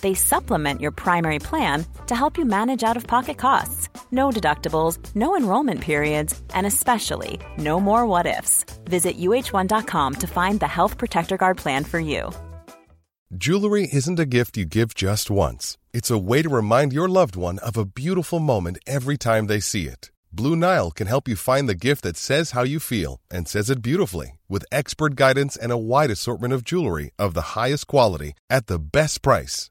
they supplement your primary plan to help you manage out of pocket costs. No deductibles, no enrollment periods, and especially no more what ifs. Visit uh1.com to find the Health Protector Guard plan for you. Jewelry isn't a gift you give just once, it's a way to remind your loved one of a beautiful moment every time they see it. Blue Nile can help you find the gift that says how you feel and says it beautifully with expert guidance and a wide assortment of jewelry of the highest quality at the best price.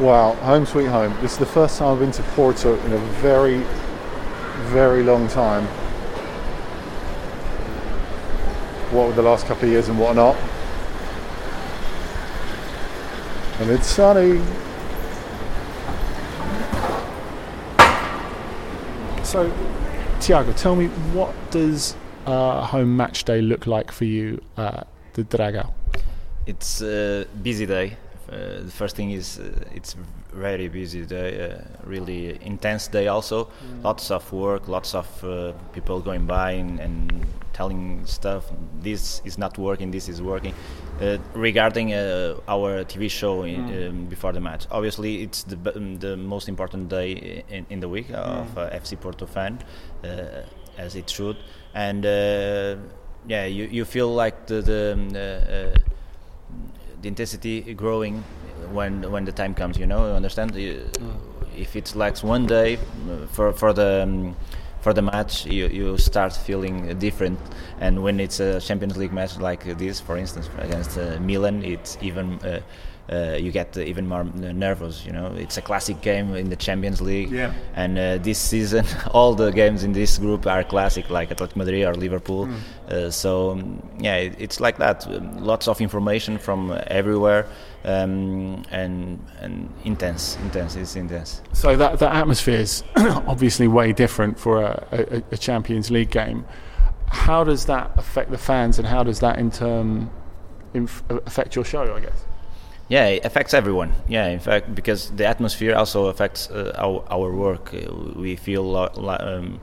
Wow, home sweet home. This is the first time I've been to Porto in a very, very long time. What with the last couple of years and whatnot. And it's sunny. So, Tiago, tell me what does uh, home match day look like for you at the Dragão? It's a busy day. Uh, the first thing is uh, it's very busy day, uh, really intense day also. Mm. Lots of work, lots of uh, people going by and, and, telling stuff. This is not working. This is working. Uh, regarding uh, our TV show in, mm. um, before the match, obviously it's the the most important day in, in the week mm. of FC Porto fan, as it should. And yeah, you, you feel like the the um, the intensity growing when when the time comes. You know, you understand? Mm. If it's like one day uh, for for the um, for the match, you, you start feeling different. And when it's a Champions League match like this, for instance, against uh, Milan, it's even uh, uh, you get even more nervous. You know, it's a classic game in the Champions League, yeah. and uh, this season all the games in this group are classic, like Atletico Madrid or Liverpool. Mm. Uh, so um, yeah, it, it's like that. Um, lots of information from everywhere. Um, and and intense, intense. It's intense. So that the atmosphere is obviously way different for a, a, a, Champions League game. How does that affect the fans, and how does that in turn inf- affect your show? I guess. Yeah, it affects everyone. Yeah, in fact, because the atmosphere also affects uh, our our work. Uh, we feel um,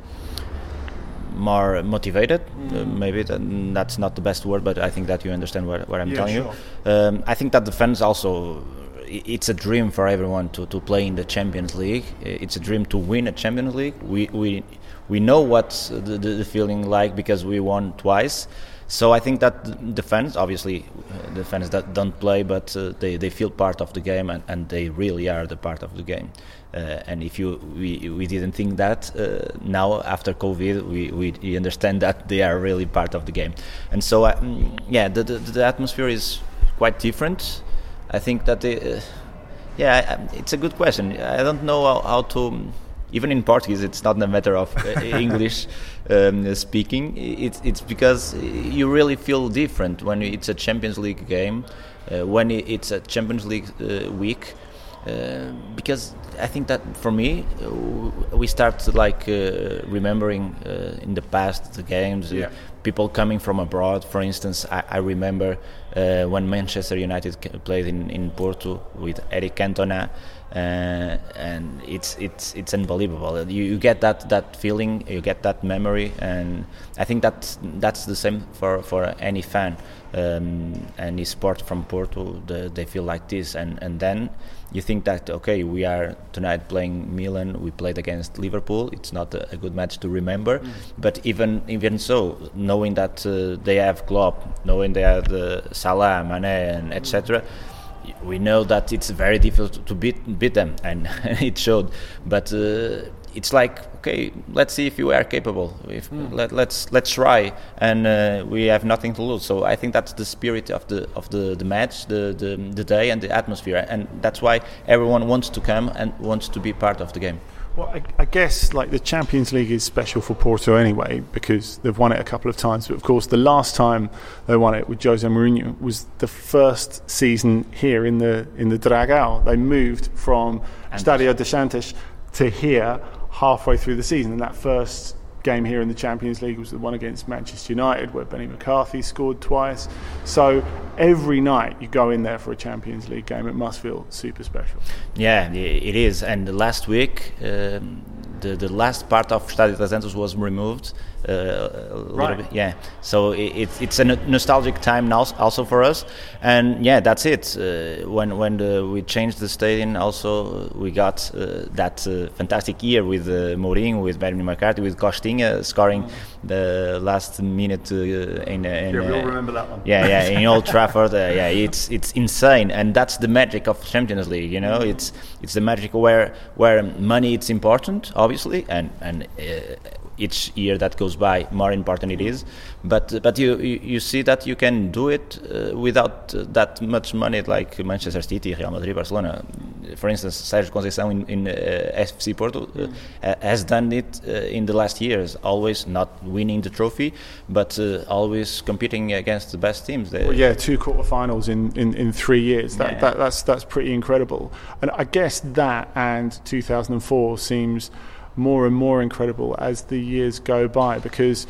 more motivated. Mm. Uh, maybe that, that's not the best word, but I think that you understand what, what I'm yeah, telling sure. you. Um, I think that the fans also. It's a dream for everyone to, to play in the Champions League. It's a dream to win a Champions League. We we we know what the, the feeling like because we won twice. So I think that the fans, obviously, uh, the fans that don't play, but uh, they, they feel part of the game, and, and they really are the part of the game. Uh, and if you we, we didn't think that uh, now after COVID, we, we understand that they are really part of the game. And so uh, mm, yeah, the, the, the atmosphere is quite different. I think that the, uh, yeah, it's a good question. I don't know how, how to even in Portuguese, it's not a matter of uh, English um, speaking. It's it's because you really feel different when it's a Champions League game. uh, when it's a Champions League uh, week. Uh, because I think that for me, uh, we start like uh, remembering in the past the games, yeah. people coming from abroad. For instance, I, I remember when Manchester United played in, in Porto with Eric Cantona. Uh, and it's it's it's unbelievable. You, you, get that that feeling, you get that memory, and I think that that's the same for for any fan. Um, any sport from Porto, the, they feel like this, and and then you think that okay, we are tonight playing Milan. We played against Liverpool. It's not a, a good match to remember, mm. but even even so, knowing that uh, they have Klopp, knowing they have the Salah, Mane, and etc. We know that it's very difficult to beat beat them, and it showed. But uh, it's like okay, let's see if you are capable. If mm. let, us let's, let's try, and uh, we have nothing to lose. So I think that's the spirit of the of the, the match, the, the the day, and the atmosphere, and that's why everyone wants to come and wants to be part of the game. Well, I, I, guess like the Champions League is special for Porto anyway because they've won it a couple of times. But of course, the last time they won it with Jose Mourinho was the first season here in the in the Dragão. They moved from Stadio das Antas to here halfway through the season, and that first game here in the Champions League was the one against Manchester United where Benny McCarthy scored twice. So every night you go in there for a Champions League game, it must feel super special. Yeah, it is. And last week, um, the, the last part of Stadio das Antas was removed right. Bit, yeah. So it, it's a nostalgic time now also for us, and yeah, that's it. Uh, when when the, we changed the stadium, also we got uh, that fantastic year with uh, Mourinho, with Benny McCarthy, with Costinha scoring mm. The last minute uh, in, uh, in yeah, we all uh, remember that one. Yeah, yeah, in Old Trafford. yeah, it's it's insane, and that's the magic of Champions League. You know, it's it's the magic where where money it's important, obviously, and and each year that goes by, more important it is. But but you you, see that you can do it uh, without uh, that much money, like Manchester City, Real Madrid, Barcelona. For instance, Sérgio Conceição in, in uh, FC Porto uh, mm. has done it uh, in the last years, always not winning the trophy, but uh, always competing against the best teams. Well, yeah, two quarterfinals in, in, in three years. That, yeah. that, that's that's pretty incredible. And I guess that and 2004 seems more and more incredible as the years go by because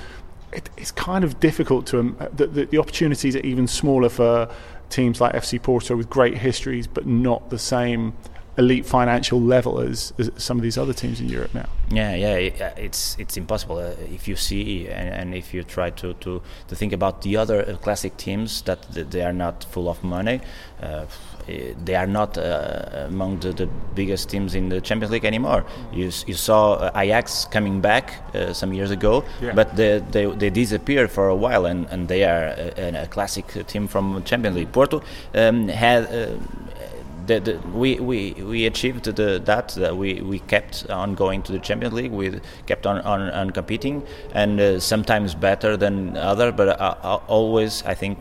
it, it's kind of difficult to um, the, the, the, opportunities are even smaller for teams like FC Porto with great histories but not the same elite financial level as, as some of these other teams in Europe now. Yeah, yeah, it's it's impossible uh, if you see and, and, if you try to, to, to think about the other uh, classic teams that they are not full of money. Uh, they are not uh, among the, the, biggest teams in the Champions League anymore. You, you saw Ajax coming back uh, some years ago, yeah. but they, they, they disappeared for a while, and, and they are a, a classic team from Champions League. Porto um, had the, the, we, we, we achieved the, that we, we kept on going to the Champions League we kept on, on, on competing and uh, sometimes better than other but uh always I think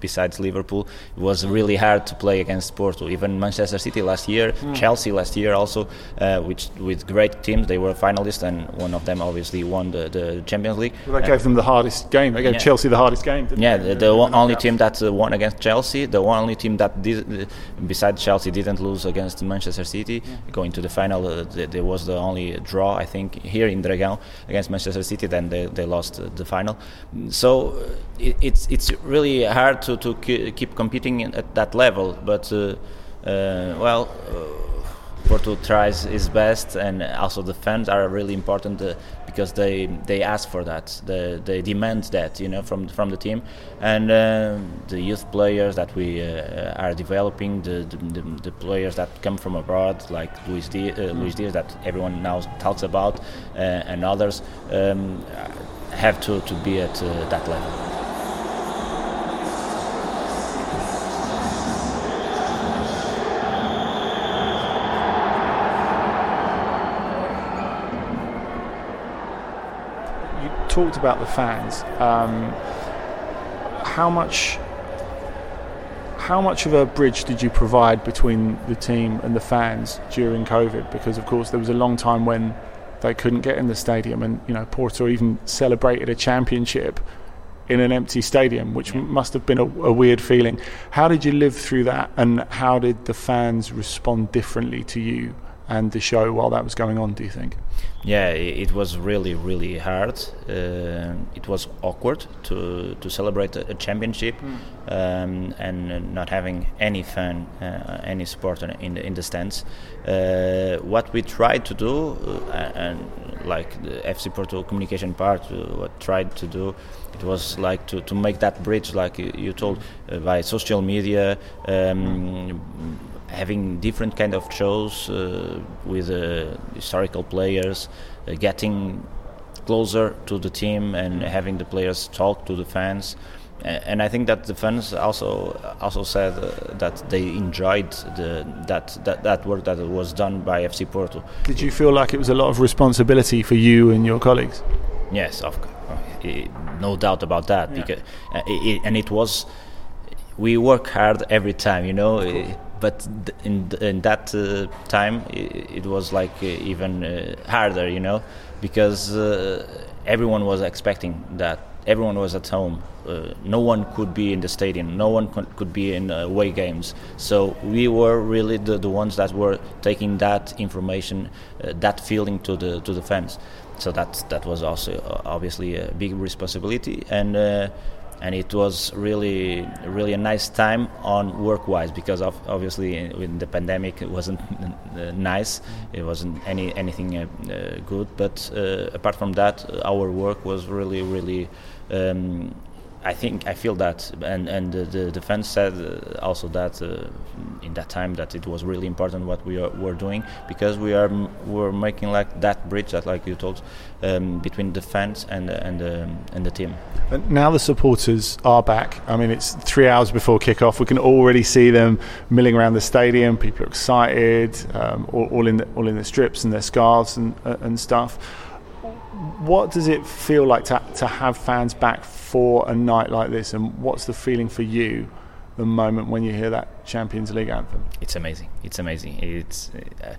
besides Liverpool, it was really hard to play against Porto. Even Manchester City last year, mm. Chelsea last year also, uh, which with great teams, they were finalists, and one of them obviously won the, the Champions League. Well, they gave them the hardest game. They gave yeah. Chelsea the hardest game. yeah, the, the only team that uh, won against Chelsea, the only team that did, uh, besides Chelsea didn't lose against Manchester City, mm. going to the final. Uh, there was the only draw, I think, here in Dragão against Manchester City. Then they, they lost the final. So uh, it, it's it's really hard hard to, to keep competing at that level, but uh, uh, well, uh, Porto tries his best, and also the fans are really important uh, because they they ask for that, they, they demand that, you know, from from the team, and uh, the youth players that we uh, are developing, the, the, the players that come from abroad, like Luis Diaz, Luis Diaz that everyone now talks about, and others, um, have to to be at that level. Talked about the fans. Um, how much how much of a bridge did you provide between the team and the fans during COVID? Because of course there was a long time when they couldn't get in the stadium, and you know Porto even celebrated a championship in an empty stadium, which yeah. must have been a, a, weird feeling. How did you live through that, and how did the fans respond differently to you and the show while that was going on? Do you think? Yeah, it was really, really hard. Uh, it was awkward to to celebrate a, championship mm. um, and not having any fan, uh, any supporter in the in the stands. Uh, what we tried to do, uh, and like the FC Porto communication part, uh, what tried to do, it was like to, to make that bridge, like you, told, uh, by social media. Um, having different kind of shows uh, with uh, historical players, uh, getting closer to the team and having the players talk to the fans. And I think that the fans also also said uh, that they enjoyed the, that, that that work that was done by FC Porto. Did you feel like it was a lot of responsibility for you and your colleagues? Yes, of course, no doubt about that. Yeah. Because uh, it, and it was we work hard every time, you know but in in that uh, time it, was like uh, even uh, harder you know because uh, everyone was expecting that. Everyone was at home. Uh, no one could be in the stadium. No one could be in away games. So we were really the, the ones that were taking that information uh, that feeling to the to the fans. So that that was also obviously a big responsibility. And and it was really really a nice time on work wise because of obviously in the pandemic it wasn't nice. It wasn't any anything uh, good. But uh, apart from that our work was really really um, I think I feel that, and and the, the defense said uh, also that uh, in that time that it was really important what we are, were doing because we are we're making like that bridge that like you told um, between the fans and and um, and the team. And now the supporters are back. I mean, it's three hours before kickoff. We can already see them milling around the stadium. People are excited, um, all, all, in the, all in the strips and their scarves and uh, and stuff what does it feel like to, to have fans back for a night like this, and what's the feeling for you the moment when you hear that Champions League anthem? It's amazing. It's amazing. It's uh,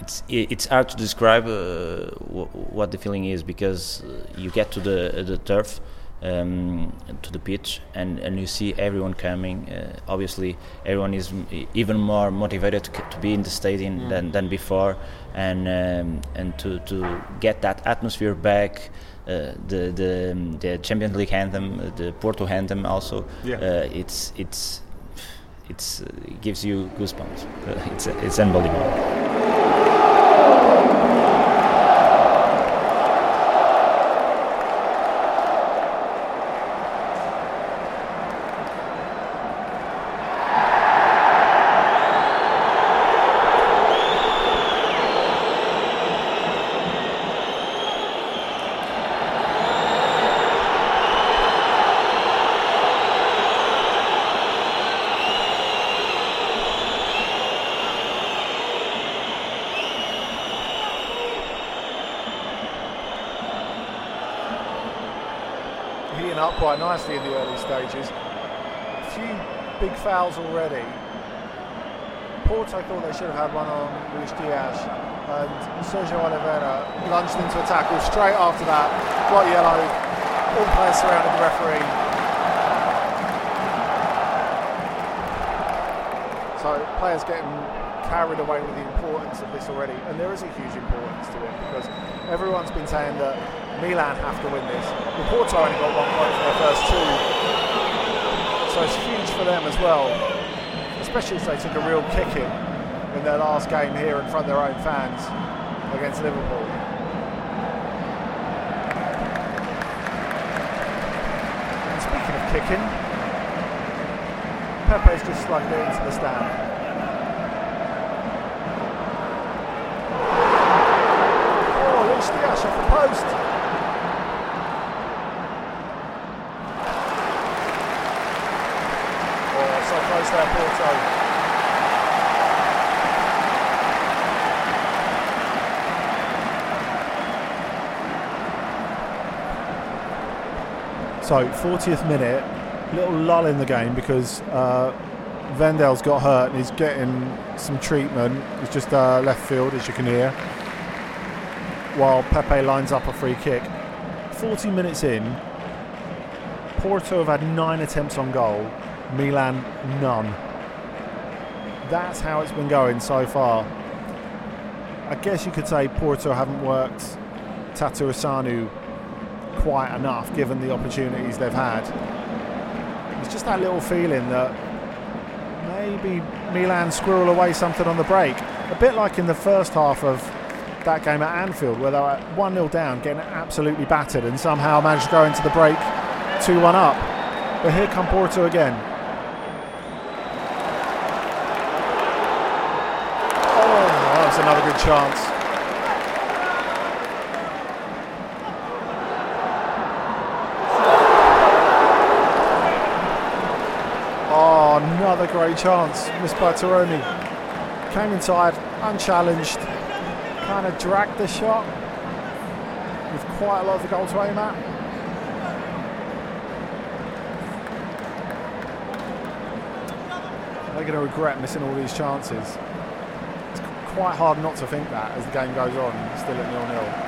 it's it's hard to describe uh, w- what the feeling is because you get to the the turf um, to the pitch and, and you see everyone coming. Uh, obviously, everyone is even more motivated to, to be in the stadium mm. than, than before, and um, and to, to get that atmosphere back. Uh, the the um, the Champions League anthem, the Porto anthem, also. Yeah. Uh, it's it's it's it gives you goosebumps. it's it's unbelievable. quite in the early stages. A few big fouls already. Porto thought they should have had one on Luis Diaz and Sergio Oliveira lunged into a tackle straight after that. Got yellow. All players surrounded the referee. So players getting carried away with the importance of this already, and there is a huge importance to it because everyone's been saying that Milan have to win this. Porto only got one point for their first two, so it's huge for them as well, especially as they took a real kicking in their last game here in front of their own fans against Liverpool. And speaking of kicking, Pepe's just slugged it into the stand. Oh, Diaz off the post. Oh, Porto. So, 40th minute, little lull in the game because uh, Wendell's got hurt and he's getting some treatment. He's just uh, left field, as you can hear while Pepe lines up a free kick. 40 minutes in, Porto have had nine attempts on goal, Milan none. That's how it's been going so far. I guess you could say Porto haven't worked Tătărușanu quite enough given the opportunities they've had. It's just that little feeling that maybe Milan squirrel away something on the break. A bit like in the first half of that game at Anfield where they were 1 0 down, getting absolutely battered, and somehow managed to go into the break 2 1 up. But here come Porto again. Oh, that's another good chance. Oh, another great chance by Taremi. Came inside, unchallenged, kind of dragged the shot with quite a lot of the goal to aim at. They're going to regret missing all these chances. Quite hard not to think that as the game goes on, still at nil-nil. Milan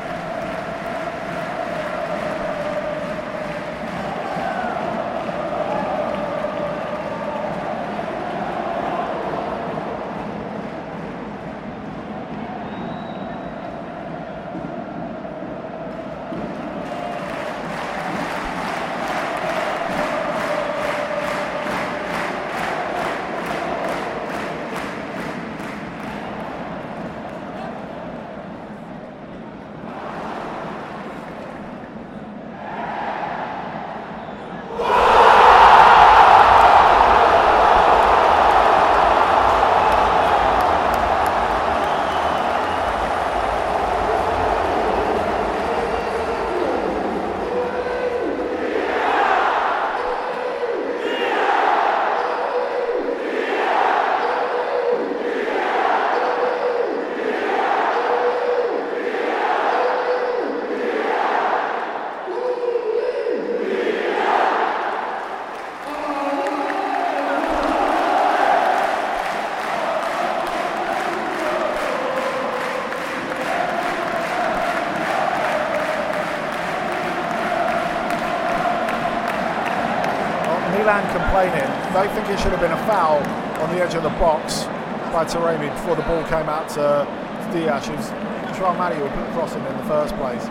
They think it should have been a foul on the edge of the box by Taremi before the ball came out to Diaz, who's João Mario put the cross in in the first place.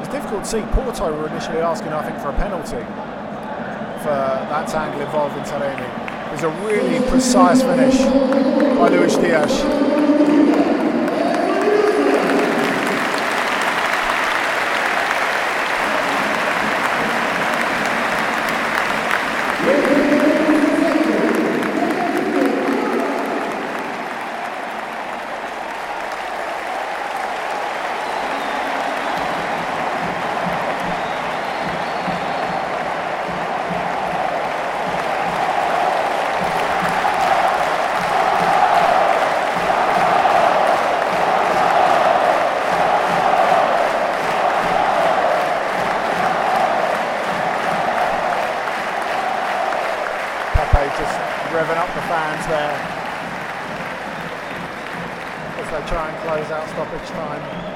It's difficult to see. Porto were initially asking, I think, for a penalty for that tangle involving Taremi. It's a really precise finish by Luis Diaz. Pepe just revving up the fans there as they try and close out stoppage time.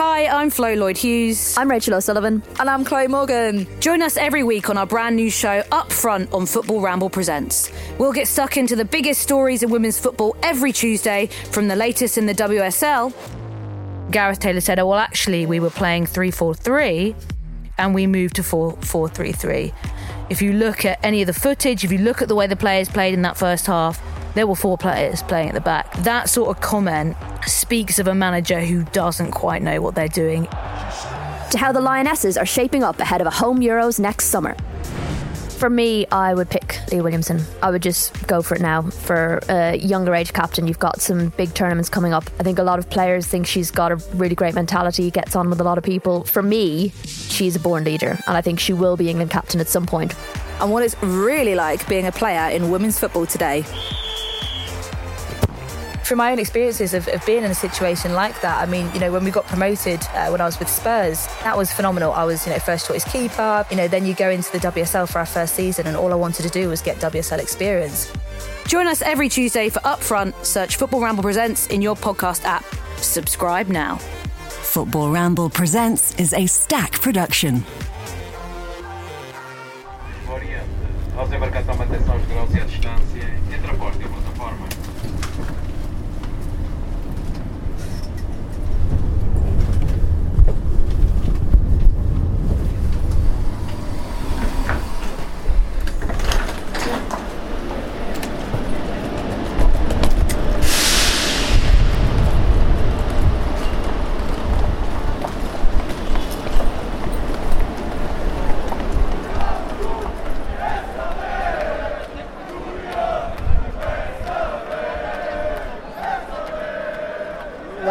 Hi, I'm Flo Lloyd Hughes. I'm Rachel O'Sullivan. And I'm Chloe Morgan. Join us every week on our brand new show, Up Front on Football Ramble Presents. We'll get stuck into the biggest stories in women's football every Tuesday, from the latest in the WSL. Gareth Taylor said, Oh, well, actually, we were playing 3 4 3 and we moved to 4 4 3 3. If you look at any of the footage, if you look at the way the players played in that first half, there were four players playing at the back. That sort of comment speaks of a manager who doesn't quite know what they're doing. To how the Lionesses are shaping up ahead of a home Euros next summer. For me, I would pick Leah Williamson. I would just go for it now. For a younger age captain, you've got some big tournaments coming up. I think a lot of players think she's got a really great mentality, gets on with a lot of people. For me, she's a born leader, and I think she will be England captain at some point. And what it's really like being a player in women's football today from my own experiences of, of, being in a situation like that, I mean, you know, when we got promoted uh, when I was with Spurs, that was phenomenal. I was, you know, first choice keeper. You know, then you go into the WSL for our first season, and all I wanted to do was get WSL experience. Join us every Tuesday for Upfront. Search Football Ramble Presents in your podcast app. Subscribe now. Football Ramble Presents is a stack production.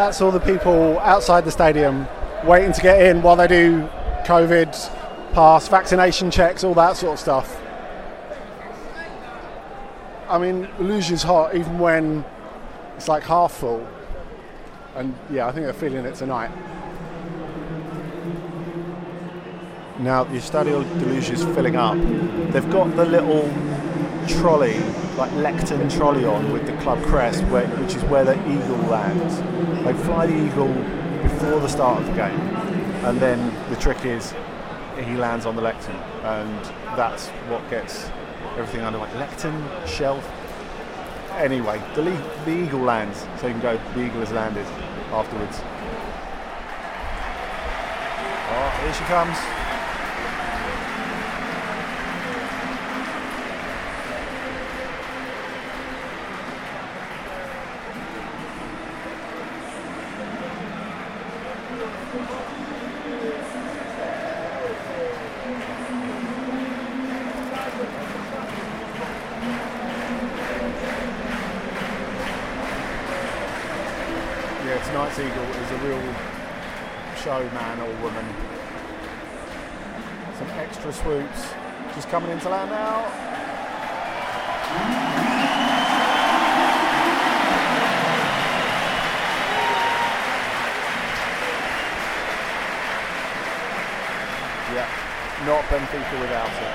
That's all the people outside the stadium waiting to get in while they do COVID pass, vaccination checks, all that sort of stuff. I mean, Luz is hot even when it's like half full. And yeah, I think they're feeling it tonight. Now, the Estadio de is filling up. They've got the little trolley, like lectern trolley on with the club crest, where, which is where the eagle lands. They fly the eagle before the start of the game, and then the trick is he lands on the lectern, and that's what gets everything under like lectern shelf. Anyway, the, le- the eagle lands, so you can go. The eagle has landed afterwards. Oh, here she comes. coming into land now. Yeah, not Benfica without it.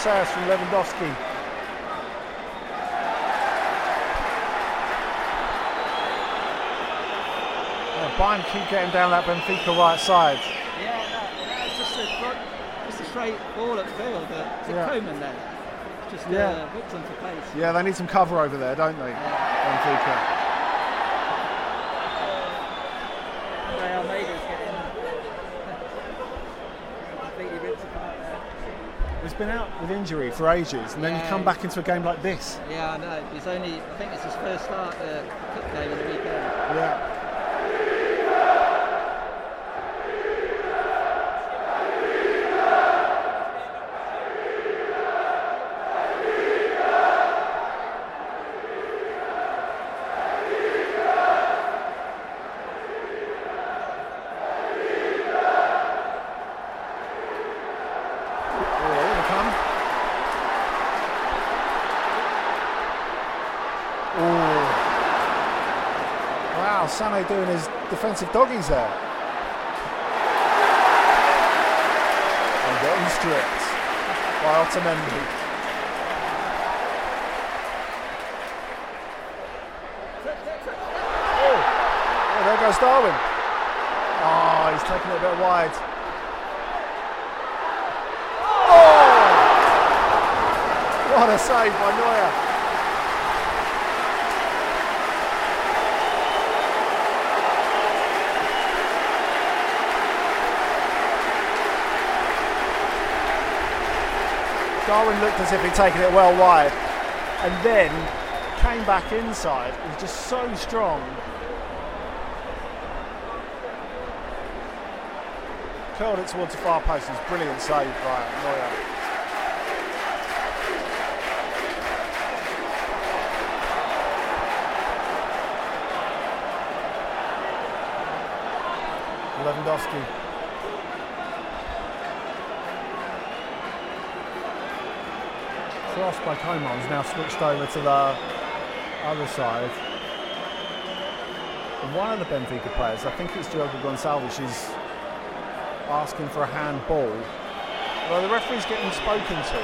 Sass from Lewandowski. Oh, Bayern keep getting down that Benfica right side. Yeah, just a, just a straight ball at field. Uh, to yeah. Then. Just uh, yeah. hooked for pace. Yeah, they need some cover over there, don't they? Yeah. Benfica. been out with injury for ages, and then yeah. you come back into a game like this. Yeah, I know. He's only, I think it's his first start uh, cup game of the weekend. Yeah. Sane doing his defensive doggies there. And getting stripped by Otamendi. Oh, there goes Darwin. Oh, he's taking it a bit wide. Oh! What a save by Neuer. Darwin looked as if he'd taken it well wide and then came back inside. He was just so strong. Curled it towards the far post. It was brilliant save by Neuer. Lewandowski cross by Coman's now switched over to the other side. And one of the Benfica players, I think it's Diogo Gonçalves, is asking for a handball. Well, the referee's getting spoken to.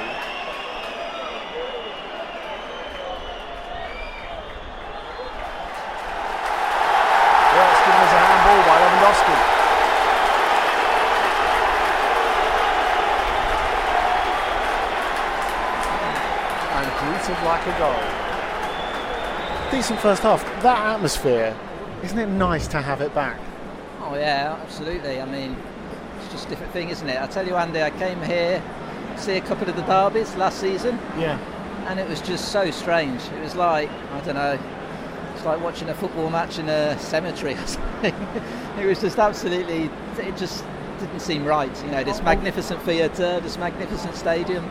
Yeah, it's given us a handball by Lewandowski. And greeted like a goal. Decent first half. That atmosphere, isn't it nice to have it back? Oh yeah, absolutely. I mean, it's just a different thing, isn't it? I tell you, Andy, I came here to see a couple of the derbies last season. Yeah. And it was just so strange. It was like I don't know. It's like watching a football match in a cemetery or something. it was just absolutely. It just didn't seem right. You know, this oh, oh. magnificent theatre, this magnificent stadium,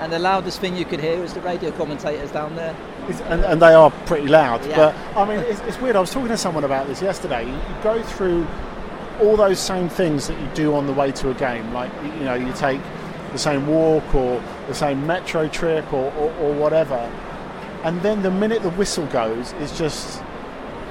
and the loudest thing you could hear was the radio commentators down there. It's, and, and they are pretty loud. Yeah. But I mean, it's, it's weird. I was talking to someone about this yesterday. You, you go through all those same things that you do on the way to a game. Like you know, you take the same walk or the same metro trip or, or, or whatever, and then the minute the whistle goes, it's just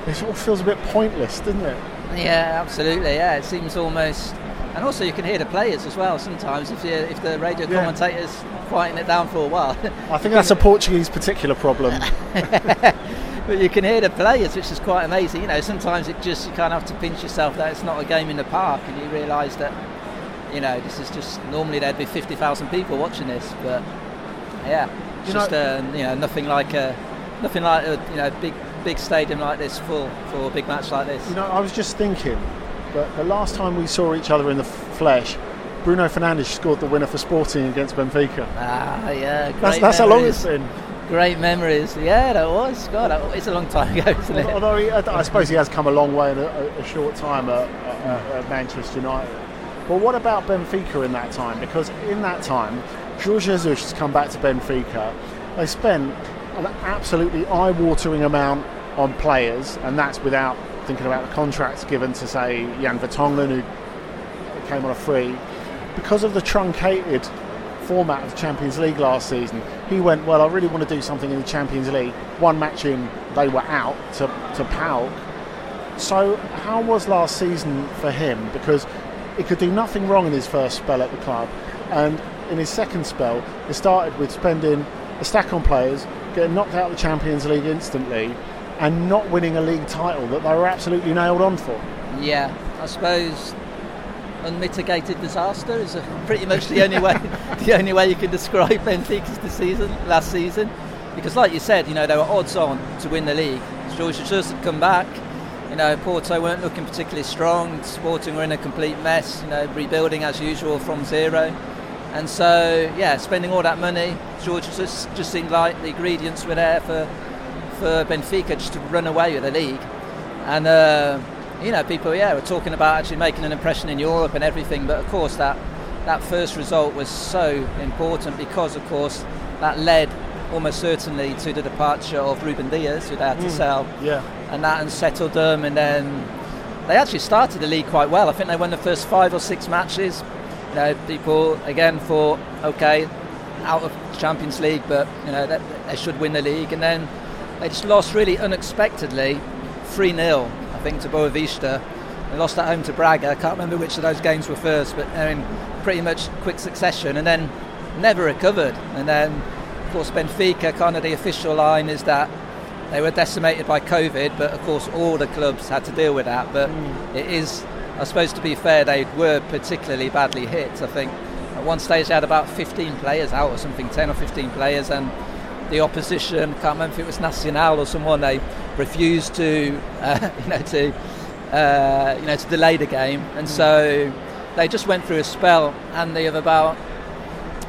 it of feels a bit pointless, doesn't it? Yeah, absolutely. Yeah, it seems almost, and also you can hear the players as well. Sometimes if you, if the radio Yeah. commentators quieting it down for a while, I think that's a Portuguese particular problem. but you can hear the players, which is quite amazing. You know, sometimes it just you kind of have to pinch yourself that it's not a game in the park, and you realise that you know this is just normally there'd be fifty thousand people watching this, but yeah, it's You just know- uh, you know nothing like a nothing like a you know big big stadium like this full for a big match like this. You know, I was just thinking that the last time we saw each other in the flesh, Bruno Fernandes scored the winner for Sporting against Benfica. Ah, yeah, great That's, that's how long it's been. Great memories. Yeah, that was. God, it's a long time ago, isn't it? Although he, I suppose he has come a long way in a, a- a short time at, at, at Manchester United. But what about Benfica in that time? Because in that time, Jorge Jesus has come back to Benfica. They spent an absolutely eye-watering amount on players, and that's without thinking about the contracts given to, say, Jan Vertonghen, who came on a free. Because of the truncated format of the Champions League last season, he went, well, I really want to do something in the Champions League. One match in, they were out to, to PAOK. So, how was last season for him? Because he could do nothing wrong in his first spell at the club, and in his second spell, it started with spending a stack on players, getting knocked out of the Champions League instantly, and not winning a league title that they were absolutely nailed on for. Yeah, I suppose unmitigated disaster is pretty much the only way the only way you can describe Benfica's season last season. Because like you said you know they were odds on to win the league. Jorge Jesus had come back. You know Porto weren't looking particularly strong. Sporting were in a complete mess you know rebuilding as usual from zero. And so yeah spending all that money Jorge Jesus just seemed like the ingredients were there for for Benfica just to run away with the league. And uh, you know people yeah were talking about actually making an impression in Europe and everything but of course that that first result was so important because of course that led almost certainly to the departure of Rúben Dias who they had to Mm, sell yeah. and that unsettled them and then they actually started the league quite well. I think they won the first five or six matches. You know people again thought okay out of Champions League but you know they, they should win the league. And then they just lost really unexpectedly 3-0 I think to Boavista. They lost at home to Braga. I can't remember which of those games were first but they're in pretty much quick succession and then never recovered. And then of course Benfica kind of the official line is that they were decimated by COVID but of course all the clubs had to deal with that. But mm. it is I suppose to be fair they were particularly badly hit. I think at one stage they had about 15 players out or something 10 or 15 players and the opposition can't remember if it was Nacional or someone they refused to uh, you know to uh, you know to delay the game and so they just went through a spell and they have about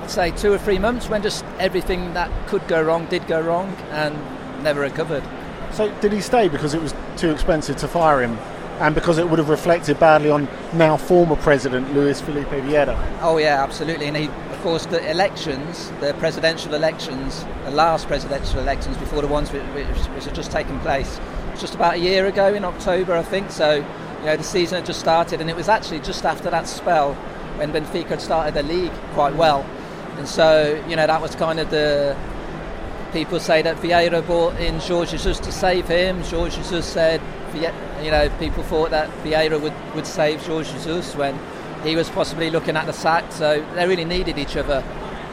I'd say two or three months when just everything that could go wrong did go wrong and never recovered So, did he stay because it was too expensive to fire him, and because it would have reflected badly on now former president Luis Felipe Vieira? Oh yeah, absolutely. And he, of course, the elections, the presidential elections, the last presidential elections before the ones which, which, which had just taken place, just about a year ago in October, I think. So, you know, the season had just started, and it was actually just after that spell when Benfica had started the league quite well, and so you know that was kind of the. People say that Vieira brought in Jorge Jesus to save him. Jorge Jesus said, you know, people thought that Vieira would, would save Jorge Jesus when he was possibly looking at the sack. So they really needed each other.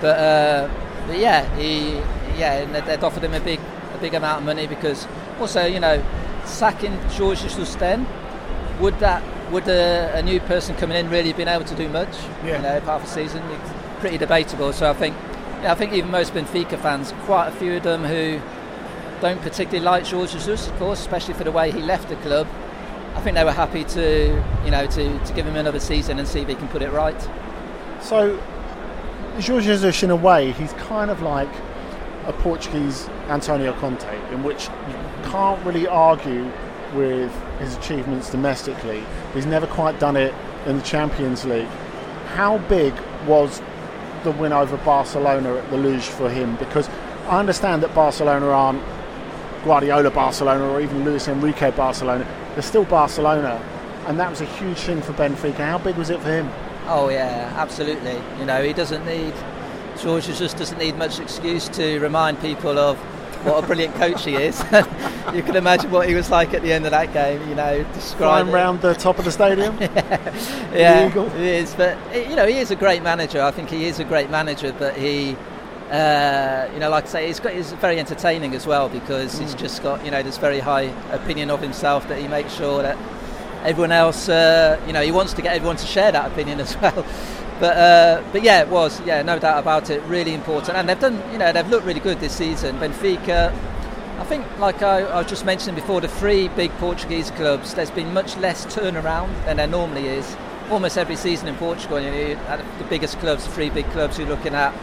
But, uh, but yeah, he yeah, and they'd offered him a big a big amount of money because also you know sacking Jorge Jesus then would that would a, a, new person coming in really have been able to do much? Yeah. You know, half a season, it's pretty debatable. So I think, yeah, I think even most Benfica fans, quite a few of them who don't particularly like Jorge Jesus, of course, especially for the way he left the club. I think they were happy to, you know, to, to give him another season and see if he can put it right. So, Jorge Jesus, in a way, he's kind of like a Portuguese Antonio Conte, in which you can't really argue with his achievements domestically. He's never quite done it in the Champions League. How big was the win over Barcelona at the Luz for him? Because I understand that Barcelona aren't Guardiola Barcelona or even Luis Enrique Barcelona. They're still Barcelona, and that was a huge thing for Benfica. How big was it for him? Oh yeah, absolutely. You know, he doesn't need Jorge Jesus doesn't need much excuse to remind people of what a brilliant coach he is. you can imagine what he was like at the end of that game. You know, flying around the top of the stadium. yeah, yeah he is. But you know, he is a great manager. I think he is a great manager, but he uh, you know, like I say, he's, got, very entertaining as well because mm. he's just got, you know, this very high opinion of himself that he makes sure that everyone else, uh, you know, he wants to get everyone to share that opinion as well. But uh, but yeah, it was yeah, no doubt about it. Really important, and they've done, you know, they've looked really good this season. Benfica, I think, like I, I was just mentioning before, the three big Portuguese clubs, there's been much less turnaround than there normally is. Almost every season in Portugal, you know, the biggest clubs, three big clubs, you're looking at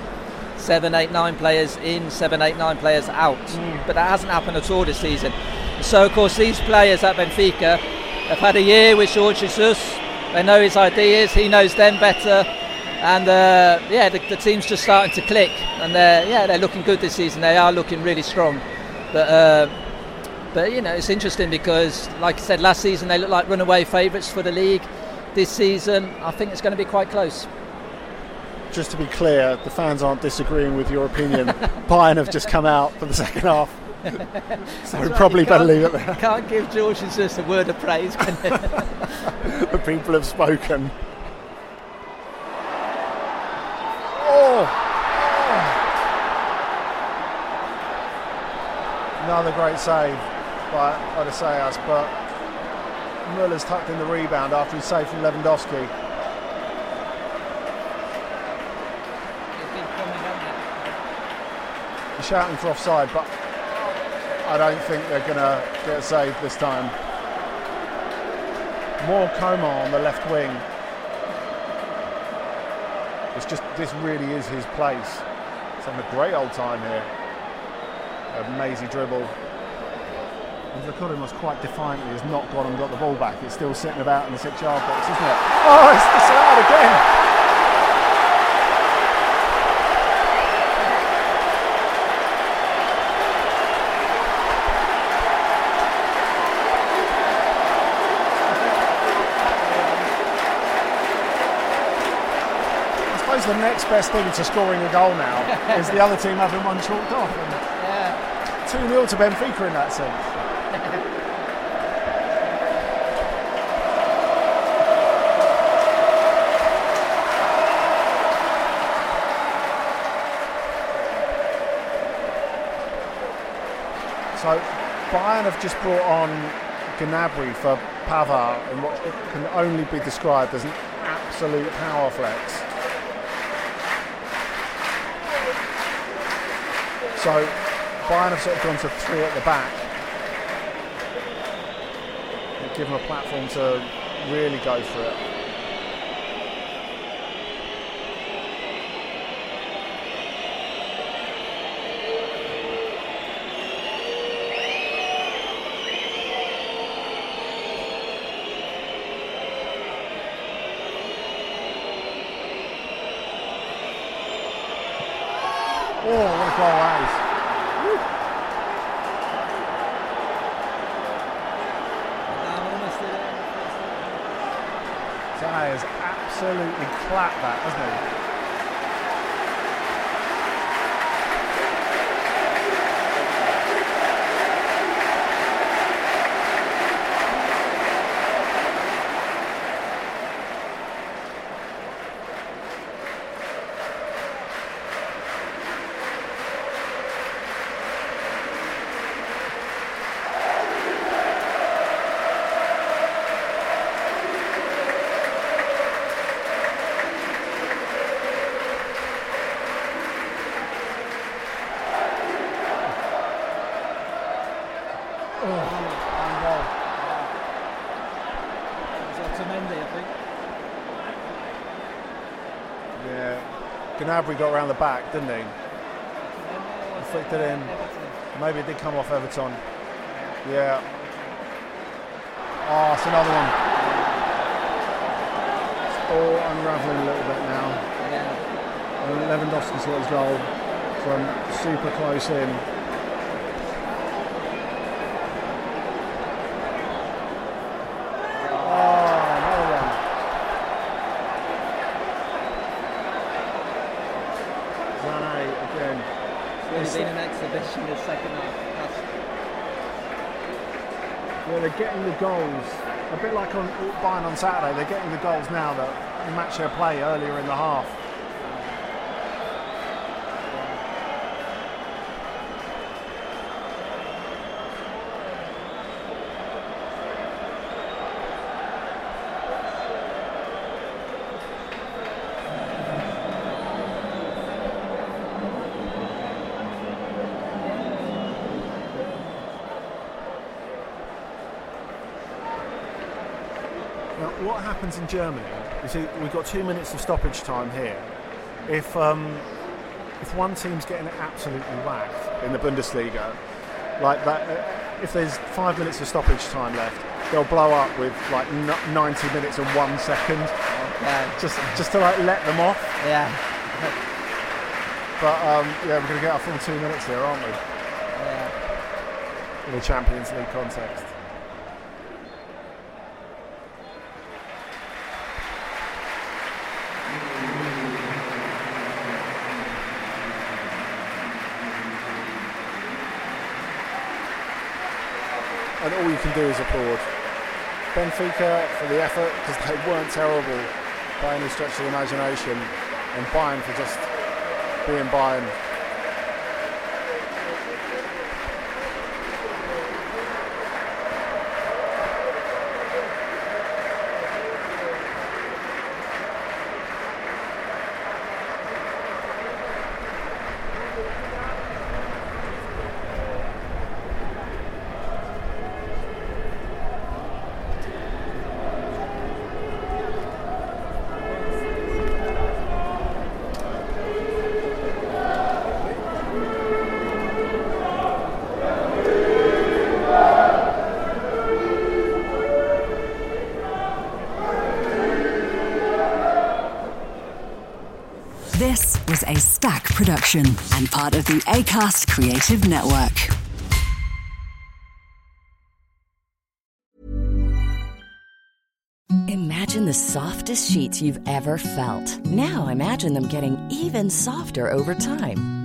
seven, eight, nine players in, seven, eight, nine players out. Mm. But that hasn't happened at all this season. So, of course, these players at Benfica have had a year with Jorge Jesus. They know his ideas, he knows them better. And uh, yeah, the, the, team's just starting to click. And they're, yeah, they're looking good this season. They are looking really strong. But, uh, but you know, it's interesting because, like I said, last season they looked like runaway favourites for the league. This season, I think it's going to be quite close just to be clear, the fans aren't disagreeing with your opinion. Bayern have just come out for the second half. so we probably better leave it there. Can't give Jorge Jesus a word of praise, can the people have spoken. Oh. oh. Another great save by Odysseas, but Muller's tucked in the rebound after he saved from Lewandowski. Shouting for offside, but I don't think they're going to get a save this time. More Coman on the left wing. It's just, this really is his place. He's having a great old time here. A mazy dribble. And Vlachodimos quite defiantly has not gone and got the ball back. It's still sitting about in the six yard box, isn't it? Oh, it's the disallowed again. The next best thing to scoring a goal now is the other team having one chalked off. yeah. 2 0 to Benfica in that sense. So Bayern have just brought on Gnabry for Pavard in what can only be described as an absolute power flex. So Bayern have sort of gone to three at the back. Give them a platform to really go for it. That, hasn't? Gnabry got around the back, didn't he? Flicked it in. Maybe it did come off Everton. Yeah. Oh, it's another one. It's all unravelling a little bit now. Yeah. And Lewandowski's got his goal from super close in. Oh, another one. Sané again. It's really been an this second half. That's- Yeah, they're getting the goals. A bit like on Bayern on Saturday, they're getting the goals now that match their play earlier in the half. Now, what happens in Germany? You see, we've got two minutes of stoppage time here. If um, if one team's getting absolutely whacked in the Bundesliga, like that, uh, if there's five minutes of stoppage time left, they'll blow up with like 90 minutes and one second, just just to like let them off. Yeah. But um, yeah, we're going to get our full two minutes here, aren't we? Yeah. In the Champions League context. And all you can do is applaud. Benfica for the effort because they weren't terrible by any stretch of the imagination, and Bayern for just being Bayern. This was a Stak production and part of the ACAST Creative Network. Imagine the softest sheets you've ever felt. Now imagine them getting even softer over time.